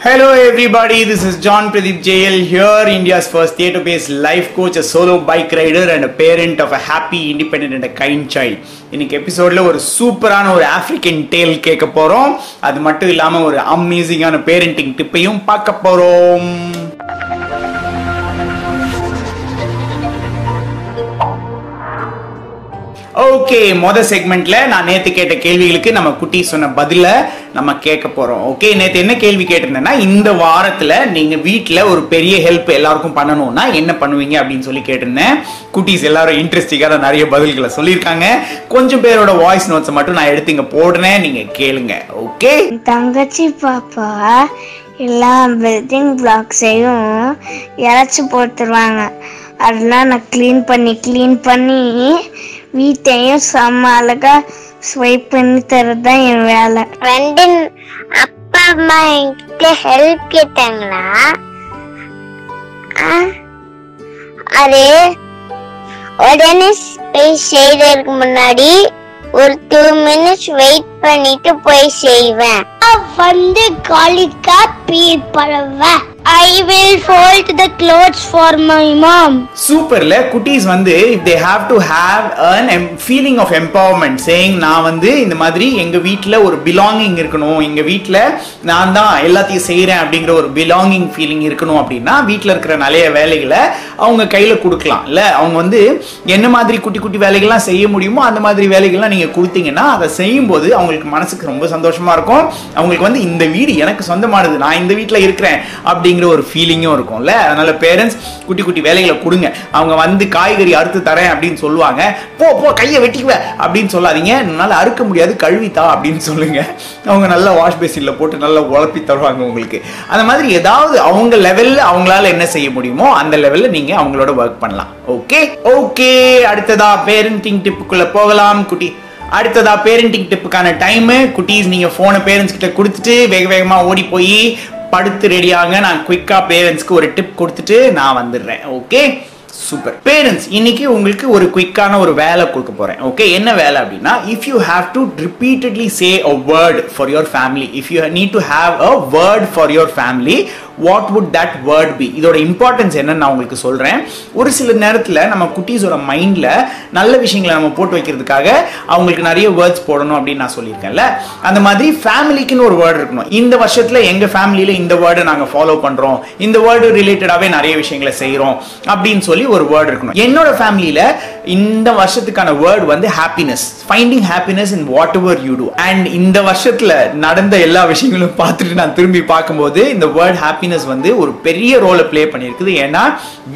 Hello everybody, this is John Pradeep JL here, India's first theatre-based life coach, a solo bike rider and a parent of a happy, independent and a kind child. இன்னைக்கு எபிசோட்ல ஒரு சூப்பரான ஒரு African Dale கேட்க போறோம் அது மட்டும் இல்லாம ஒரு அமேசிங்கான பேரண்டிங் டிப்பையும் பார்க்க போறோம் ஓகே மொத செக்மெண்ட்ல நான் நேத்து கேட்ட கேள்விகளுக்கு நம்ம குட்டி சொன்ன பதில நம்ம கேட்க போறோம். ஓகே நேத்து என்ன கேள்வி கேட்டிருந்தேன்னா இந்த வாரத்துல நீங்க வீட்டுல ஒரு பெரிய ஹெல்ப் எல்லாருக்கும் பண்ணணும்னா என்ன பண்ணுவீங்க அப்படின்னு சொல்லி கேட்டிருந்தேன். குட்டீஸ் எல்லாரும் இன்ட்ரெஸ்டிங்கான நிறைய பதில்களை சொல்லியிருக்காங்க. கொஞ்சம் பேரோட வாய்ஸ் நோட்ஸை மட்டும் நான் எடுத்து இங்க போடுறேன். நீங்க கேளுங்க. ஓகே தங்கச்சி பாப்பா எல்லா பில்டிங் பிளாக்ஸையும் இறச்சி போட்டுருவாங்க. அதெல்லாம் நான் க்ளீன் பண்ணி க்ளீன் பண்ணி வீட்டையும் செம்ம அழகா ஸ்வைப் பண்ணி தரது தான் என் வேலை. ரெண்டு அப்பா அம்மா என்கிட்ட ஹெல்ப் கேட்டாங்களா? ஆ? அது உடனே போய் செய்யறதுக்கு முன்னாடி ஒரு டூ மினிட்ஸ் வெயிட் பண்ணிட்டு போய் செய்வேன். வந்து காலிக்கா பீல் பண்ணுவேன் I will fold the clothes for my mom சூப்பர்ல குட்டீஸ் வந்து they have to have an feeling of empowerment saying நான் வந்து இந்த மாதிரி எங்க வீட்டில் ஒரு பிலாங்கிங் இருக்கணும். எங்க வீட்டில் நான் தான் எல்லாத்தையும் செய்கிறேன் அப்படிங்கிற ஒரு பிலாங்கிங் ஃபீலிங் இருக்கணும் அப்படின்னா வீட்டில் இருக்கிற நிறைய வேலைகளை அவங்க கையில் கொடுக்கலாம். இல்லை அவங்க வந்து என்ன மாதிரி குட்டி குட்டி வேலைகள்லாம் செய்ய முடியுமோ அந்த மாதிரி வேலைகள்லாம் நீங்கள் கொடுத்தீங்கன்னா அதை செய்யும்போது அவங்களுக்கு மனசுக்கு ரொம்ப சந்தோஷமா இருக்கும். அவங்களுக்கு வந்து இந்த வீடு எனக்கு சொந்தமானது. நான் இந்த வீட்டில் இருக்கிறேன் அப்படிங்கிற ஒரு ஃபீலிங்கும் இருக்கும்ல? அதனால பேரண்ட்ஸ் குட்டி குட்டி வேலைகளை கொடுங்க. அவங்க வந்து காய்கறி அறுத்து தரேன் அப்படின்னு சொல்லுவாங்க. போ போ கையை வெட்டிக்குவ அப்படின்னு சொல்லாதீங்க. என்னால் அறுக்க முடியாது கழுவித்தா அப்படின்னு சொல்லுங்க. அவங்க நல்லா வாஷ் பேசினில் போட்டு நல்லா உழப்பி தருவாங்க உங்களுக்கு. அந்த மாதிரி ஏதாவது அவங்க லெவல்ல அவங்களால என்ன செய்ய முடியுமோ அந்த லெவல்ல நீங்க அவங்களோட ஒர்க் பண்ணலாம். ஓகே ஓகே அடுத்ததா பேரண்டிங் டிப்புக்குள்ள போகலாம் குட்டி. அடுத்ததா பேரண்டிங் டிப்புக்கான டைமு குட்டீஸ் நீங்க ஃபோனை பேரண்ட்ஸ் கிட்ட கொடுத்துட்டு வேக வேகமா ஓடி போய் படுத்து ரெடியாக நான் குயிக்காக பேரண்ட்ஸ்க்கு ஒரு டிப் கொடுத்துட்டு நான் வந்துடுறேன். ஓகே சூப்பர் பேரண்ட்ஸ் இன்னைக்கு உங்களுக்கு ஒரு குயிக்கான ஒரு வேலை கொடுக்க போறேன். ஓகே என்ன வேலை அப்படின்னா if you have to repeatedly say a word for your family if you need to have a word for your family what would that word be இதோட இம்பார்ட்டன்ஸ் என்னன்னு நான் உங்களுக்கு சொல்றேன். ஒரு சில நேரத்தில் நம்ம குட்டீஸோட மைண்ட்ல நல்ல விஷயங்களை நம்ம போட்டு வைக்கிறதுக்காக அவங்களுக்கு நிறைய வேர்ட்ஸ் போடணும் அப்படின்னு நான் சொல்லியிருக்கேன்ல. அந்த மாதிரி ஃபேமிலிக்குன்னு ஒரு வேர்டு இருக்கணும். இந்த வருஷத்துல எங்க ஃபேமிலியில இந்த வேர்டை நாங்கள் ஃபாலோ பண்றோம். இந்த வேர்டு ரிலேட்டடாகவே நிறைய விஷயங்களை செய்கிறோம் அப்படின்னு சொல்லி ஒரு வேர்டு இருக்கணும். என்னோட ஃபேமிலியில இந்த வருஷத்துக்கான வேர்டு வந்து happiness finding happiness in whatever you do and இந்த வருஷத்துல நடந்த எல்லா விஷயங்களும் பார்த்துட்டு நான் திரும்பி பார்க்கும்போது இந்த வேர்ட் ஹாப்பினஸ் வந்து ஒரு பெரிய ரோலை ப்ளே பண்ணியிருக்குது. ஏன்னா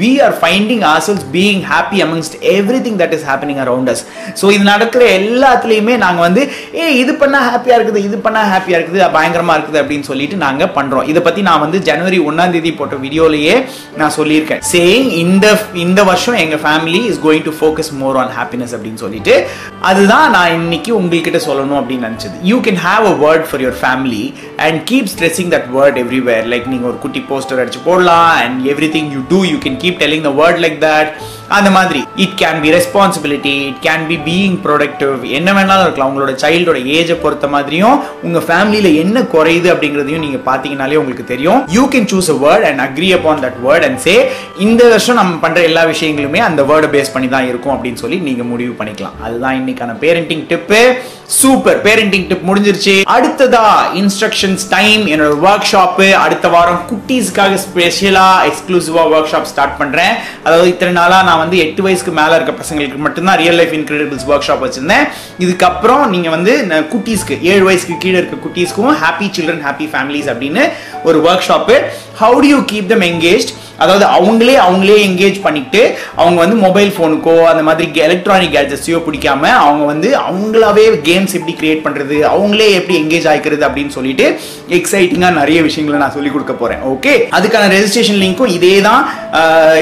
we are finding ourselves being happy amongst everything that is happening around us so இது நடக்கிற எல்லாத்துலேயுமே நாங்கள் வந்து ஏ இது பண்ணால் ஹாப்பியாக இருக்குது இது பண்ணால் ஹாப்பியாக இருக்குது பயங்கரமாக இருக்குது அப்படின்னு சொல்லிட்டு நாங்கள் பண்ணுறோம் இதை பற்றி நான் வந்து ஜனவரி ஒன்றாம் தேதி போட்ட வீடியோலயே நான் சொல்லியிருக்கேன். சேயிங் இந்த இந்த வருஷம் எங்கள் family is going to focus more on happiness அப்படின்னு சொல்லிட்டு அதுதான் நான் இன்னைக்கு உங்ககிட்ட சொல்லணும் அப்படின்னு நினச்சது. You can have a word for your family and keep stressing that word everywhere like நீங்கள் ஒரு குட்டி போஸ்டர் அடிச்சு போடலாம் and everything you do you can keep telling the word like that அந்த மாதிரி. It can be responsibility it can be being productive என்ன வேணாலும் இருக்கலாம். உங்களோட சைல்டோட ஏஜை பொறுத்த மாதிரியும் உங்க ஃபேமிலியில என்ன குறையுது அப்படிங்கிறதையும் நீங்க பாத்தீங்கனாலே உங்களுக்கு தெரியும். You can choose a word and agree upon that word and say இந்த வருஷம் நம்ம பண்ற எல்லா விஷயங்களுமே அந்த வேர்டை பேஸ் பண்ணி தான் இருக்கும் அப்படின்னு சொல்லி நீங்க முடிவு பண்ணிக்கலாம். அதுதான் இன்னைக்கான parenting tip super parenting tip முடிஞ்சிருச்சு. அடுத்ததா இன்ஸ்ட்ரக்ஷன்ஸ் டைம் என்னோட ஒர்க் ஷாப்பு அடுத்த வாரம் குட்டீஸ்க்காக ஸ்பெஷலா எக்ஸ்க்ளூசிவா ஒர்க் ஷாப் ஸ்டார்ட் பண்றேன். அதாவது இத்தனை நாளா நான் வந்து எட்டு வயசுக்கு மேலே இருக்க பசங்களுக்கு மட்டும்தான் real life Incredibles workshop வச்சுருந்தேன். இதுக்கப்புறம் நீங்கள் வந்து குட்டீஸ்க்கு ஏழு வயசுக்கு கீழே இருக்க குட்டீஸ்க்கும் ஹாப்பி சில்ட்ரன் ஹாப்பி ஃபேமிலிஸ் அப்படின்னு ஒரு workshop how to you keep them engage அதாவது அவங்களே அவங்களே எங்கேஜ் பண்ணிட்டு அவங்க வந்து மொபைல் ஃபோனுக்கோ அந்த மாதிரி எலக்ட்ரானிக் கேட்ஜெட்ஸையோ பிடிக்காம அவங்க வந்து அவங்களாவே கேம்ஸ் எப்படி கிரியேட் பண்ணுறது அவங்களே எப்படி எங்கேஜ் ஆகிக்கிறது அப்படின்னு சொல்லிட்டு எக்ஸைட்டிங்காக நிறைய விஷயங்களை நான் சொல்லி கொடுக்க போறேன். ஓகே அதுக்கான ரெஜிஸ்ட்ரேஷன் லிங்க்கும் இதே தான்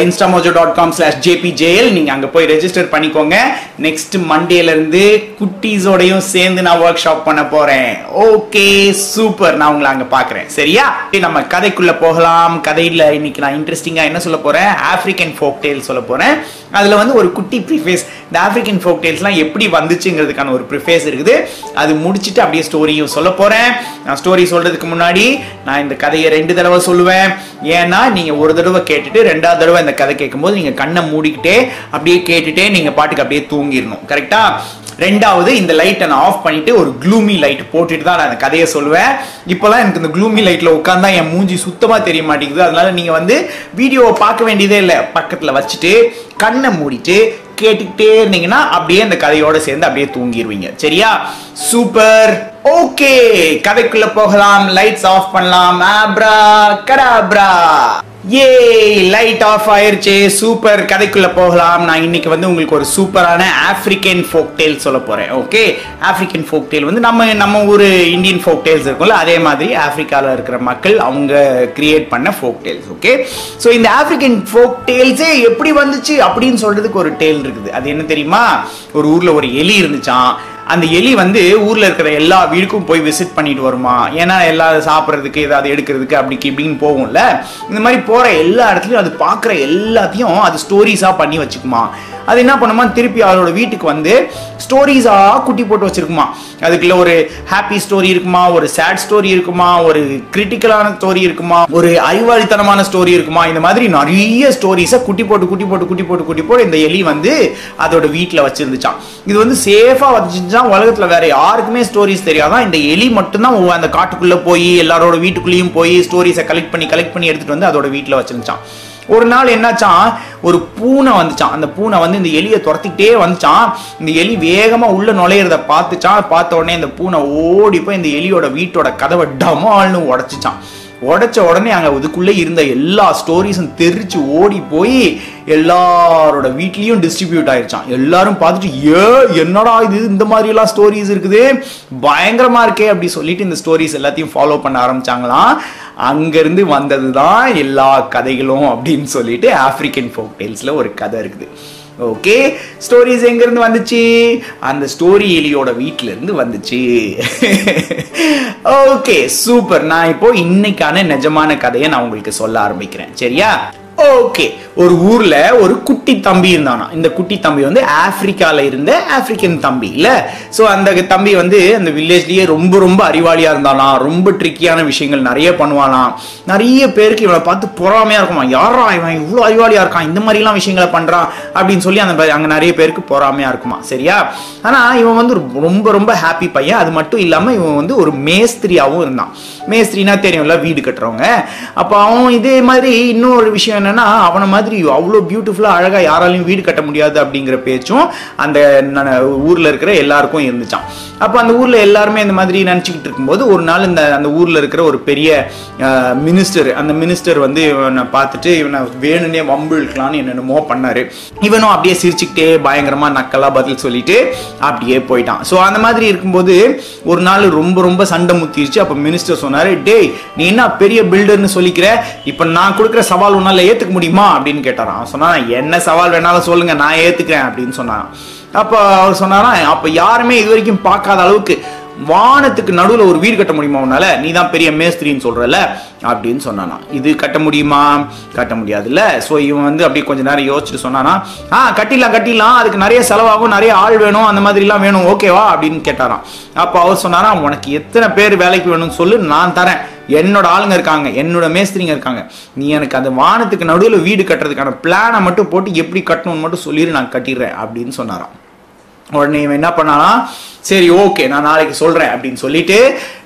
இன்ஸ்டாமோஜோ டாட் காம் ஸ்லாஷ் ஜெயல் நீங்க அங்க போய் ரெஜிஸ்டர் பண்ணிக்கோங்க. நெக்ஸ்ட் மண்டேல இருந்து குட்டீஸோடையும் சேர்ந்து நான் ஒர்க் ஷாப் பண்ண போறேன். ஓகே சூப்பர் நான் உங்களை அங்க பாக்குறேன். சரியா? நம்ம கதைக்குள்ளே போகலாம். கதையில் இன்னைக்கு நான் இன்ட்ரெஸ்டிங்கா என்ன சொல்ல போறேன்? ஆஃப்ரிக்கன் ஃபோக் டேல் சொல்ல போகிறேன் அதில் வந்து ஒரு குட்டி ப்ரிஃபேஸ் இந்த ஆஃப்ரிக்கன் ஃபோக் டேல்ஸ்லாம் எப்படி வந்துச்சுங்கிறதுக்கான ஒரு ப்ரிஃபேஸ் இருக்குது. அது முடிச்சுட்டு அப்படியே ஸ்டோரியும் சொல்ல போகிறேன் நான் ஸ்டோரி சொல்கிறதுக்கு முன்னாடி நான் இந்த கதையை ரெண்டு தடவை சொல்லுவேன். ஏன்னா நீங்கள் ஒரு தடவை கேட்டுட்டு ரெண்டாவது தடவை இந்த கதை கேட்கும்போது நீங்கள் கண்ணை மூடிக்கிட்டே அப்படியே கேட்டுகிட்டே நீங்கள் பாட்டுக்கு அப்படியே தூங்கிடணும். கரெக்டாக ரெண்டாவது இந்த லைட்டை நான் ஆஃப் பண்ணிட்டு ஒரு க்ளூமி லைட் போட்டுட்டு தான் நான் அந்த கதையை சொல்லுவேன். இப்போலாம் எனக்கு இந்த க்ளூமி லைட்டில் உட்காந்தா என் மூஞ்சி சுத்தமாக தெரிய மாட்டேங்குது. அதனால நீங்கள் வந்து வீடியோவை பார்க்க வேண்டியதே இல்லை. பக்கத்தில் வச்சுட்டு கண்ணை மூடிட்டு கேட்டுக்கிட்டே இருந்தீங்கன்னா அப்படியே இந்த கதையோடு சேர்ந்து அப்படியே தூங்கிடுவீங்க சரியா? சூப்பர்! ஓகே கதைக்குள்ள போகலாம் லைட்ஸ் ஆஃப் பண்ணலாம். ஆப்ரா கடாப்ரா. ஏ லைட் ஆஃப் ஆயிருச்சு சூப்பர் கதைக்குள்ள போகலாம். நான் இன்னைக்கு வந்து உங்களுக்கு ஒரு சூப்பரான ஆப்பிரிக்கன் ஃபோக் டேல் சொல்ல போறேன் ஓகே ஆப்பிரிக்கன் ஃபோக் டேல் வந்து நம்ம நம்ம ஒரு இந்தியன் ஃபோக் டேல்ஸ் இருக்கும்ல அதே மாதிரி ஆப்பிரிக்கால இருக்கிற மக்கள் அவங்க கிரியேட் பண்ண ஃபோக் டேல்ஸ் ஓகே ஸோ இந்த ஆப்பிரிக்கன் ஃபோக் டேல்ஸே எப்படி வந்துச்சு அப்படின்னு சொல்றதுக்கு ஒரு டேல் இருக்குது. அது என்ன தெரியுமா? ஒரு ஊர்ல ஒரு எலி இருந்துச்சாம். அந்த எலி வந்து ஊர்ல இருக்கிற எல்லா வீடுக்கும் போய் விசிட் பண்ணிட்டு வருமா? ஏன்னா எல்லா சாப்பிட்றதுக்கு ஏதாவது எடுக்கிறதுக்கு அப்படிக்கு இப்படின்னு போகும்ல. இந்த மாதிரி போற எல்லா இடத்துலயும் அது பார்க்குற எல்லாத்தையும் அது ஸ்டோரிஸா பண்ணி வச்சுக்குமா? அது என்ன பண்ணுமா? திருப்பி அவளோட வீட்டுக்கு வந்து ஸ்டோரிஸா குட்டி போட்டு வச்சிருக்குமா? அதுக்குள்ள ஒரு ஹாப்பி ஸ்டோரி இருக்குமா? ஒரு சேட் ஸ்டோரி இருக்குமா? ஒரு கிரிட்டிக்கலான ஸ்டோரி இருக்குமா? ஒரு அறிவாளித்தனமான ஸ்டோரி இருக்குமா? இந்த மாதிரி நிறைய ஸ்டோரிஸை குட்டி போட்டு குட்டி போட்டு குட்டி போட்டு குட்டி போட்டு இந்த எலி வந்து அதோட வீட்டில் வச்சிருந்துச்சான் இது வந்து சேஃபா வச்சுருந்துச்சான் உலகத்துல வேற யாருக்குமே ஸ்டோரிஸ் தெரியாதான் இந்த எலி மட்டும்தான் ஒவ்வொரு அந்த காட்டுக்குள்ள போய் எல்லாரோட வீட்டுக்குள்ளேயும் போய் ஸ்டோரிஸை கலெக்ட் பண்ணி கலெக்ட் பண்ணி எடுத்துட்டு வந்து அதோட வீட்டில் வச்சிருந்துச்சான் ஒரு நாள் என்னாச்சான்? ஒரு பூனை வந்துச்சான். அந்த பூனை வந்து இந்த எலியை துரத்திக்கிட்டே வந்துச்சான். இந்த எலி வேகமாக உள்ள நுழையிறத பார்த்துச்சான். பார்த்த உடனே இந்த பூனை ஓடி போய் இந்த எலியோட வீட்டோட கதவை டமால்னு உடச்சிச்சான். உடைச்ச உடனே அங்கே இதுக்குள்ளே இருந்த எல்லா ஸ்டோரிஸும் தெரிச்சு ஓடி போய் எல்லாரோட வீட்லேயும் டிஸ்ட்ரிபியூட் ஆயிருச்சான் எல்லாரும் பார்த்துட்டு ஏ என்னடா இது? இந்த மாதிரிலாம் ஸ்டோரிஸ் இருக்குது. பயங்கரமாக இருக்கே அப்படி சொல்லிட்டு இந்த ஸ்டோரிஸ் எல்லாத்தையும் ஃபாலோ பண்ண ஆரம்பிச்சாங்களாம். அங்கேருந்து வந்தது தான் எல்லா கதைகளும் அப்படின்னு சொல்லிட்டு ஆப்ரிக்கன் ஃபோக் டெய்ல்ஸில் ஒரு கதை இருக்குது. ஓகே ஸ்டோரிஸ் எங்க இருந்து வந்துச்சு? அந்த ஸ்டோரி எலியோட வீட்டிலேருந்து இருந்து வந்துச்சு. ஓகே சூப்பர் நான் இப்போ இன்னைக்கான நிஜமான கதையை நான் உங்களுக்கு சொல்ல ஆரம்பிக்கிறேன். சரியா? ஓகே. ஒரு ஊர்ல ஒரு குட்டி தம்பி இருந்தானா? இந்த குட்டி தம்பி வந்து ஆப்பிரிக்கால இருந்த ஆப்பிரிக்கன் தம்பி இல்ல? ஸோ அந்த தம்பி வந்து அந்த வில்லேஜ்லயே ரொம்ப ரொம்ப அறிவாளியா இருந்தாலாம் ரொம்ப ட்ரிக்கியான விஷயங்கள் நிறைய பண்ணுவானாம் நிறைய பேருக்கு இவனை பார்த்து பொறாமையா இருக்குமா? யாரா இவன்? இவ்வளோ அறிவாளியா இருக்கான். இந்த மாதிரிலாம் விஷயங்களை பண்றான். அப்படின்னு சொல்லி அந்த அங்கே அங்க நிறைய பேருக்கு பொறாமையா இருக்குமா? சரியா? ஆனா இவன் வந்து ரொம்ப ரொம்ப ஹாப்பி பையன். அது மட்டும் இல்லாம இவன் வந்து ஒரு மேஸ்திரியாவும் இருந்தான். மேஸ்திரினா தெரியும்ல வீடு கட்டுறவங்க. அப்போ அவன் இதே மாதிரி இன்னொரு விஷயம் என்னன்னா அவனை மாதிரி அவ்வளோ பியூட்டிஃபுல்லா அழகாக யாராலையும் வீடு கட்ட முடியாது அப்படிங்கிற பேச்சும் அந்த ஊரில் இருக்கிற எல்லாருக்கும் இருந்துச்சான் அப்போ அந்த ஊரில் எல்லாருமே இந்த மாதிரி நினச்சிக்கிட்டு இருக்கும்போது ஒரு நாள் இந்த அந்த ஊரில் இருக்கிற ஒரு பெரிய மினிஸ்டர் அந்த மினிஸ்டர் வந்து இவனை பார்த்துட்டு இவனை வேணும்னே வம்புழுக்கலாம்னு என்னென்னமோ பண்ணார். இவனும் அப்படியே சிரிச்சுக்கிட்டே பயங்கரமாக நக்கலா பதில் சொல்லிட்டு அப்படியே போயிட்டான். ஸோ அந்த மாதிரி இருக்கும்போது ஒரு நாள் ரொம்ப ரொம்ப சண்டை முத்திருச்சு. அப்போ மினிஸ்டர் சொன்னார் டேய் நீ என்ன பெரிய பில்டர்னு சொல்லிக்கிற? இப்போ நான் கொடுக்குற சவால் உன்னால ஏற்றுக்க முடியுமா அப்படின்னு கேட்டாராம். அவன் சொன்னா என்ன சவால் வேணாலும் சொல்லுங்க நான் ஏத்துக்கிறேன் அப்படின்னு சொன்னான் அப்ப அவர் சொன்னாராம் அப்ப யாருமே இது வரைக்கும் பார்க்காத அளவுக்கு வானத்துக்கு நடுவில் ஒரு வீடு கட்ட முடியுமா உன்னால? நீ தான் பெரிய மேஸ்திரின்னு சொல்றல அப்படின்னு சொன்னானா. இது கட்ட முடியுமா? கட்ட முடியாதுல்ல. ஸோ இவன் வந்து அப்படியே கொஞ்ச நேரம் யோசிச்சுட்டு சொன்னானா ஆ கட்டிடலாம் கட்டிடலாம். அதுக்கு நிறைய செலவாகும் நிறைய ஆள் வேணும் அந்த மாதிரிலாம் வேணும். ஓகேவா அப்படின்னு கேட்டாராம். அப்போ அவர் சொன்னாராம் உனக்கு எத்தனை பேர் வேலைக்கு வேணும்னு சொல்லு நான் தரேன். என்னோட ஆளுங்க இருக்காங்க என்னோட மேஸ்திரிங்க இருக்காங்க. நீ எனக்கு அந்த வானத்துக்கு நடுவில் வீடு கட்டுறதுக்கான பிளானை மட்டும் போட்டு எப்படி கட்டணும்னு மட்டும் சொல்லிடு நான் கட்டிடுறேன். அப்படின்னு சொன்னாராம். உடனே இவன் என்ன பண்ணானா சரி ஓகே நான் நாளைக்கு சொல்கிறேன் அப்படின்னு சொல்லிட்டு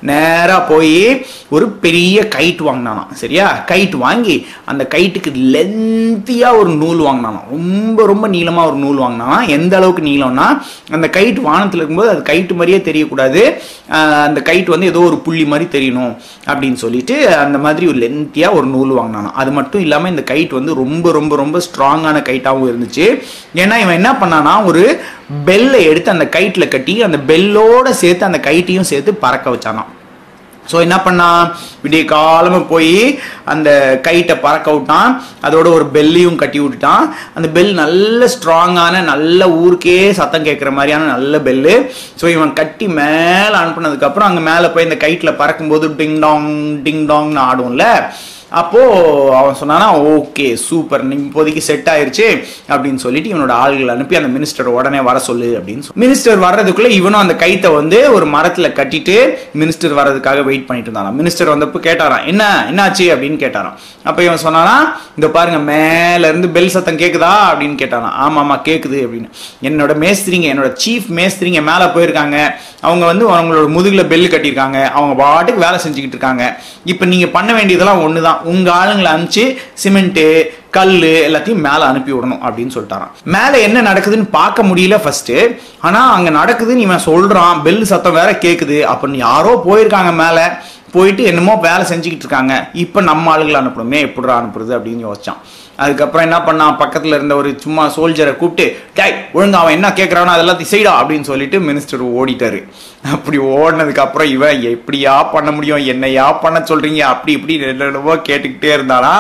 நேராக போய் ஒரு பெரிய கைட் வாங்கினானாம் சரியா? கைட் வாங்கி அந்த கைட்டுக்கு லென்த்தியாக ஒரு நூல் வாங்கினானாம். ரொம்ப ரொம்ப நீளமாக ஒரு நூல் வாங்கினானா எந்த அளவுக்கு நீளம்னா அந்த கைட் வானத்தில் இருக்கும்போது அது கைட்டு மாதிரியே தெரியக்கூடாது. அந்த கைட் வந்து ஏதோ ஒரு புள்ளி மாதிரி தெரியணும் அப்படின்னு சொல்லிட்டு அந்த மாதிரி ஒரு லென்த்தியாக ஒரு நூல் வாங்கினானா அது மட்டும் இல்லாமல் இந்த கைட் வந்து ரொம்ப ரொம்ப ரொம்ப ஸ்ட்ராங்கான கைட்டாகவும் இருந்துச்சு. ஏன்னா இவன் என்ன பண்ணானா ஒரு பெல்லை எடுத்து அந்த கைட்டில் கட்டி அந்த பெல்லோடு சேர்த்து அந்த கைட்டையும் சேர்த்து பறக்க வச்சானான் ஸோ என்ன பண்ணான் விடிய காலமாக போய் அந்த கைட்டை பறக்க விட்டான். அதோட ஒரு பெல்லையும் கட்டி விட்டுட்டான். அந்த பெல் நல்ல ஸ்ட்ராங்கான நல்ல ஊருக்கே சத்தம் கேட்குற மாதிரியான நல்ல பெல்லு. ஸோ இவன் கட்டி மேலே அனுப்புனதுக்கப்புறம் அங்கே மேலே போய் இந்த கைட்டில் பறக்கும்போது டிங் டாங் டிங் டாங்னு ஆடும்ல. அப்போது அவன் சொன்னானா ஓகே சூப்பர் நீங்கள் இப்போதைக்கு செட் ஆயிடுச்சு அப்படின்னு சொல்லிட்டு இவனோட ஆள்களை அனுப்பி அந்த மினிஸ்டர் உடனே வர சொல்லு அப்படின்னு மினிஸ்டர் வர்றதுக்குள்ளே இவனும் அந்த கைத்தை வந்து ஒரு மரத்தில் கட்டிட்டு மினிஸ்டர் வர்றதுக்காக வெயிட் பண்ணிட்டு இருந்தான் மினிஸ்டர் வந்தப்போ கேட்டாராம் என்ன என்னாச்சு? அப்படின்னு கேட்டாராம். அப்போ இவன் சொன்னானா இந்த பாருங்க மேலேருந்து பெல் சத்தம் கேட்குதா அப்படின்னு கேட்டாராம் ஆமாம் ஆமாம் கேட்குது அப்படின்னு. என்னோட மேஸ்திரிங்க என்னோட சீஃப் மேஸ்திரிங்க மேலே போயிருக்காங்க. அவங்க வந்து அவங்களோட முதுகில் பெல் கட்டியிருக்காங்க. அவங்க பாட்டுக்கு வேலை செஞ்சுக்கிட்டு இருக்காங்க. இப்போ நீங்கள் பண்ண வேண்டியதெல்லாம் ஒன்று தான் உங்கள் ஆளுங்களை அனுப்பிச்சு சிமெண்ட்டு கல் எல்லாத்தையும் மேலே அனுப்பி விடணும் அப்படின்னு சொல்லிட்டாரான் மேலே என்ன நடக்குதுன்னு பார்க்க முடியல ஃபஸ்ட்டு ஆனால் அங்கே நடக்குதுன்னு இவன் சொல்கிறான் பெல் சத்தம் வேற கேட்குது அப்படின்னு யாரோ போயிருக்காங்க மேலே. போயிட்டு என்னமோ வேலை செஞ்சுக்கிட்டு இருக்காங்க. இப்போ நம்ம ஆளுங்களை அனுப்பணுமே எப்படிடா அனுப்புறது அப்படின்னு யோசிச்சான். அதுக்கப்புறம் என்ன பண்ணான் பக்கத்தில் இருந்த ஒரு சும்மா சோல்ஜரை கூப்பிட்டு டேய் ஒழுங்கா அவன் என்ன கேட்குறானோ அதெல்லாத்தையும் செய்டா அப்படின்னு சொல்லிட்டு மினிஸ்டர் ஓடிட்டாரு. அப்படி ஓடினதுக்கப்புறம் இவன் எப்படியா பண்ண முடியும் என்னையா பண்ண சொல்றீங்க அப்படி இப்படி என்னென்னவோ கேட்டுக்கிட்டே இருந்தானா.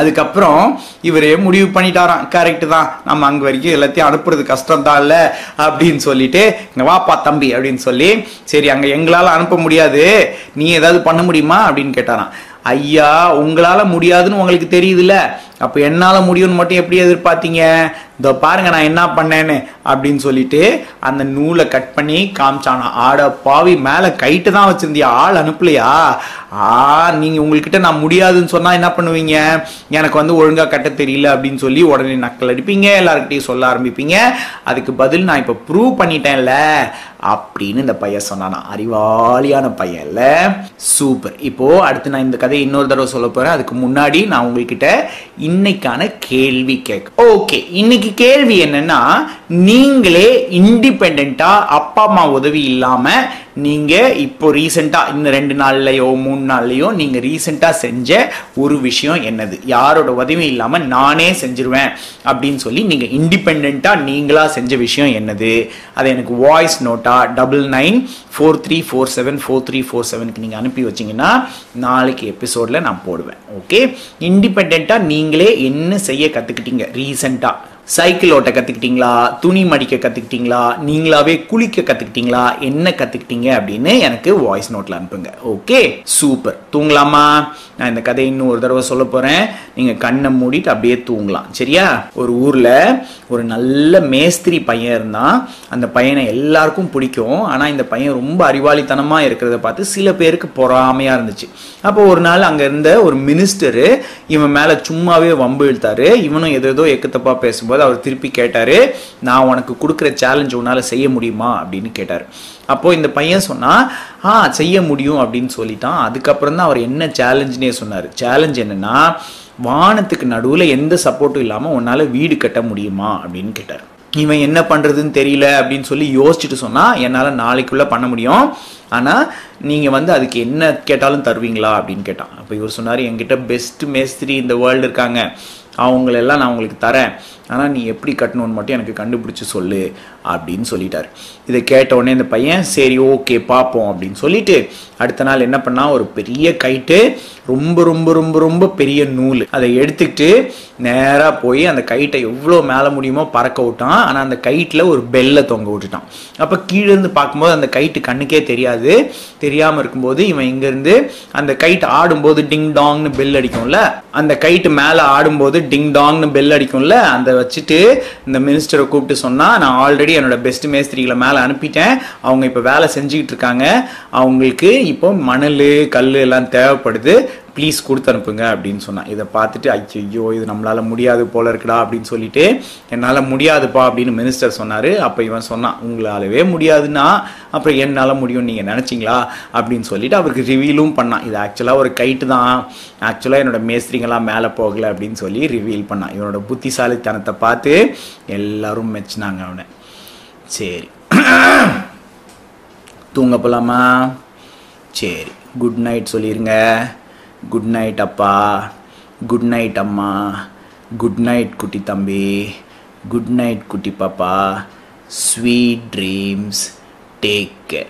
அதுக்கப்புறம் இவரே முடிவு பண்ணிட்டாராம். கரெக்டு தான். நம்ம அங்கே வரைக்கும் எல்லாத்தையும் அனுப்புறது கஷ்டம் தான் இல்லை அப்படின்னு சொல்லிட்டு இங்கே வாப்பா தம்பி அப்படின்னு சொல்லி சரி அங்கே எங்களால் அனுப்ப முடியாது. நீ ஏதாவது பண்ண முடியுமா? அப்படின்னு கேட்டாராம். ஐயா உங்களால் முடியாதுன்னு உங்களுக்கு தெரியுதுல்ல. அப்ப என்னால முடியும்னு மட்டும் எப்படி எதிர்பார்த்தீங்க? இதோ பாருங்க நான் என்ன பண்ணேன்னு அப்படின்னு சொல்லிட்டு அந்த நூலை கட் பண்ணி காமிச்சானா. ஆட பாவி மேல கைட்டு தான் வச்சிருந்தியா? ஆள் அனுப்பலையா? ஆ நீங்க உங்ககிட்ட நான் முடியாதுன்னு சொன்னா என்ன பண்ணுவீங்க? எனக்கு வந்து ஒழுங்கா கட்ட தெரியல அப்படின்னு சொல்லி உடனே நக்கல் அடிப்பீங்க எல்லாருக்கிட்டையும் சொல்ல ஆரம்பிப்பீங்க. அதுக்கு பதில் நான் இப்ப ப்ரூவ் பண்ணிட்டேன்ல அப்படின்னு இந்த பையன் சொன்னானா. அறிவாளியான பையன்ல. சூப்பர் இப்போ அடுத்து நான் இந்த கதையை இன்னொரு தடவை சொல்ல போறேன். அதுக்கு முன்னாடி நான் உங்ககிட்ட இன்னைக்கான கேள்வி கேட்க ஓகே இன்னைக்கு கேள்வி என்னன்னா நீங்களே இண்டிபெண்டா அப்பா அம்மா உதவி இல்லாம நீங்கள் இப்போ ரீசெண்டாக இந்த ரெண்டு நாள்லையோ மூணு நாள்லையோ நீங்கள் ரீசெண்டாக செஞ்ச ஒரு விஷயம் என்னது? யாரோட உதவி இல்லாமல் நானே செஞ்சிருவேன் அப்படின்னு சொல்லி நீங்கள் இண்டிபெண்ட்டாக நீங்களாக செஞ்ச விஷயம் என்னது? அதை எனக்கு voice NOTA double nine four three four seven four three four செவனுக்கு நீங்கள் அனுப்பி வச்சீங்கன்னா நாளைக்கு எபிசோடில் நான் போடுவேன். ஓகே இண்டிபெண்ட்டாக நீங்களே என்ன செய்ய கற்றுக்கிட்டீங்க ரீசெண்டாக சைக்கிள் ஓட்ட கத்துக்கிட்டீங்களா? துணி மடிக்க கத்துக்கிட்டீங்களா? நீங்களாவே குளிக்க கத்துக்கிட்டீங்களா? என்ன கத்துக்கிட்டீங்க அப்படின்னு எனக்கு வாய்ஸ் நோட்ல அனுப்புங்க. ஓகே சூப்பர் தூங்கலாமா? நான் இந்த கதையை இன்னும் ஒரு தடவை சொல்ல போறேன். நீங்க கண்ணை மூடிட்டு அப்படியே தூங்கலாம். சரியா? ஒரு ஊர்ல ஒரு நல்ல மேஸ்திரி பையன் இருந்தான் அந்த பையனை எல்லாருக்கும் பிடிக்கும். ஆனால் இந்த பையன் ரொம்ப அறிவாளித்தனமாக இருக்கிறத பார்த்து சில பேருக்கு பொறாமையாக இருந்துச்சு. அப்போ ஒரு நாள் அங்கே இருந்த ஒரு மினிஸ்டரு இவன் மேலே சும்மாவே வம்பு இழுத்தாரு. இவனும் எதோ எக்கத்தப்பாக பேசும்போது அவர் திருப்பி கேட்டார் நான் உனக்கு கொடுக்குற சேலஞ்ச் உன்னால் செய்ய முடியுமா? அப்படின்னு கேட்டார். அப்போது இந்த பையன் சொன்னால் ஆ செய்ய முடியும் அப்படின்னு சொல்லிட்டான். அதுக்கப்புறம் தான் அவர் என்ன சேலஞ்சுனே சொன்னார். சேலஞ்ச் என்னன்னா வானத்துக்கு நடுவில் எந்த சப்போர்ட்டும் இல்லாமல் உன்னால் வீடு கட்ட முடியுமா அப்படின்னு கேட்டார். இவன் என்ன பண்ணுறதுன்னு தெரியல அப்படின்னு சொல்லி யோசிச்சுட்டு சொன்னால் என்னால் நாளைக்குள்ளே பண்ண முடியும். ஆனால் நீங்கள் வந்து அதுக்கு என்ன கேட்டாலும் தருவீங்களா? அப்படின்னு கேட்டான். அப்போ இவர் சொன்னார் என்கிட்ட பெஸ்ட் மேஸ்திரி இந்த வேர்ல்டு இருக்காங்க. அவங்களெல்லாம் நான் உங்களுக்கு தரேன். ஆனால் நீ எப்படி கட்டணும்னு மட்டும் எனக்கு கண்டுபிடிச்சி சொல்லு அப்படின்னு சொல்லிட்டார். இதை கேட்ட உடனே இந்த பையன் சரி ஓகே பார்ப்போம் அப்படின்னு சொல்லிட்டு அடுத்த நாள் என்ன பண்ணால் ஒரு பெரிய கைட்டு ரொம்ப ரொம்ப ரொம்ப ரொம்ப பெரிய நூல். அதை எடுத்துக்கிட்டு நேராக போய் அந்த கைட்டை எவ்வளோ மேலே முடியுமோ பறக்க விட்டான். ஆனால் அந்த கைட்டில் ஒரு பெல்லை தொங்க விட்டுட்டான். அப்போ கீழேருந்து பார்க்கும்போது அந்த கைட்டு கண்ணுக்கே தெரியாது. தெரியாமல் இருக்கும்போது இவன் இங்கேருந்து அந்த கைட்டு ஆடும்போது டிங் டாங்னு பெல் அடிக்கும்ல? அந்த கைட்டு மேலே ஆடும்போது டிங் டாங்னு பெல் அடிக்கும்ல? அந்த வச்சுட்டு இந்த மினிஸ்டரை கூப்பிட்டு சொன்னால் நான் ஆல்ரெடி என்னோட பெஸ்ட் மேஸ்திரிகளை மேலே அனுப்பிட்டேன். அவங்க இப்போ வேலை செஞ்சுக்கிட்டு இருக்காங்க. அவங்களுக்கு இப்போ மணல் கல் எல்லாம் தேவைப்படுது. ப்ளீஸ் கொடுத்து அனுப்புங்க அப்படின்னு சொன்னான். இதை பார்த்துட்டு ஐயோ இது நம்மளால் முடியாது போல இருக்குடா அப்படின்னு சொல்லிட்டு என்னால் முடியாதுப்பா அப்படின்னு மினிஸ்டர் சொன்னார். அப்போ இவன் சொன்னான் உங்களாலவே முடியாதுன்னா அப்புறம் என்னால் முடியும் நீங்கள் நினச்சிங்களா? அப்படின்னு சொல்லிட்டு அவருக்கு ரிவீலும் பண்ணான். இது ஆக்சுவலாக ஒரு கைட்டு தான். ஆக்சுவலாக என்னோட மேஸ்திரிங்கெல்லாம் மேலே போகலை அப்படின்னு சொல்லி ரிவீல் பண்ணான். இவனோட புத்திசாலித்தனத்தை பார்த்து எல்லாரும் மெச்சினாங்க அவனை. சரி. தூங்க போகலாமா சரி. குட் நைட் சொல்லிடுங்க குட் நைட் அப்பா. குட் நைட் அம்மா. குட் நைட் குட்டி தம்பி. குட் நைட் குட்டி பாப்பா. Sweet dreams take care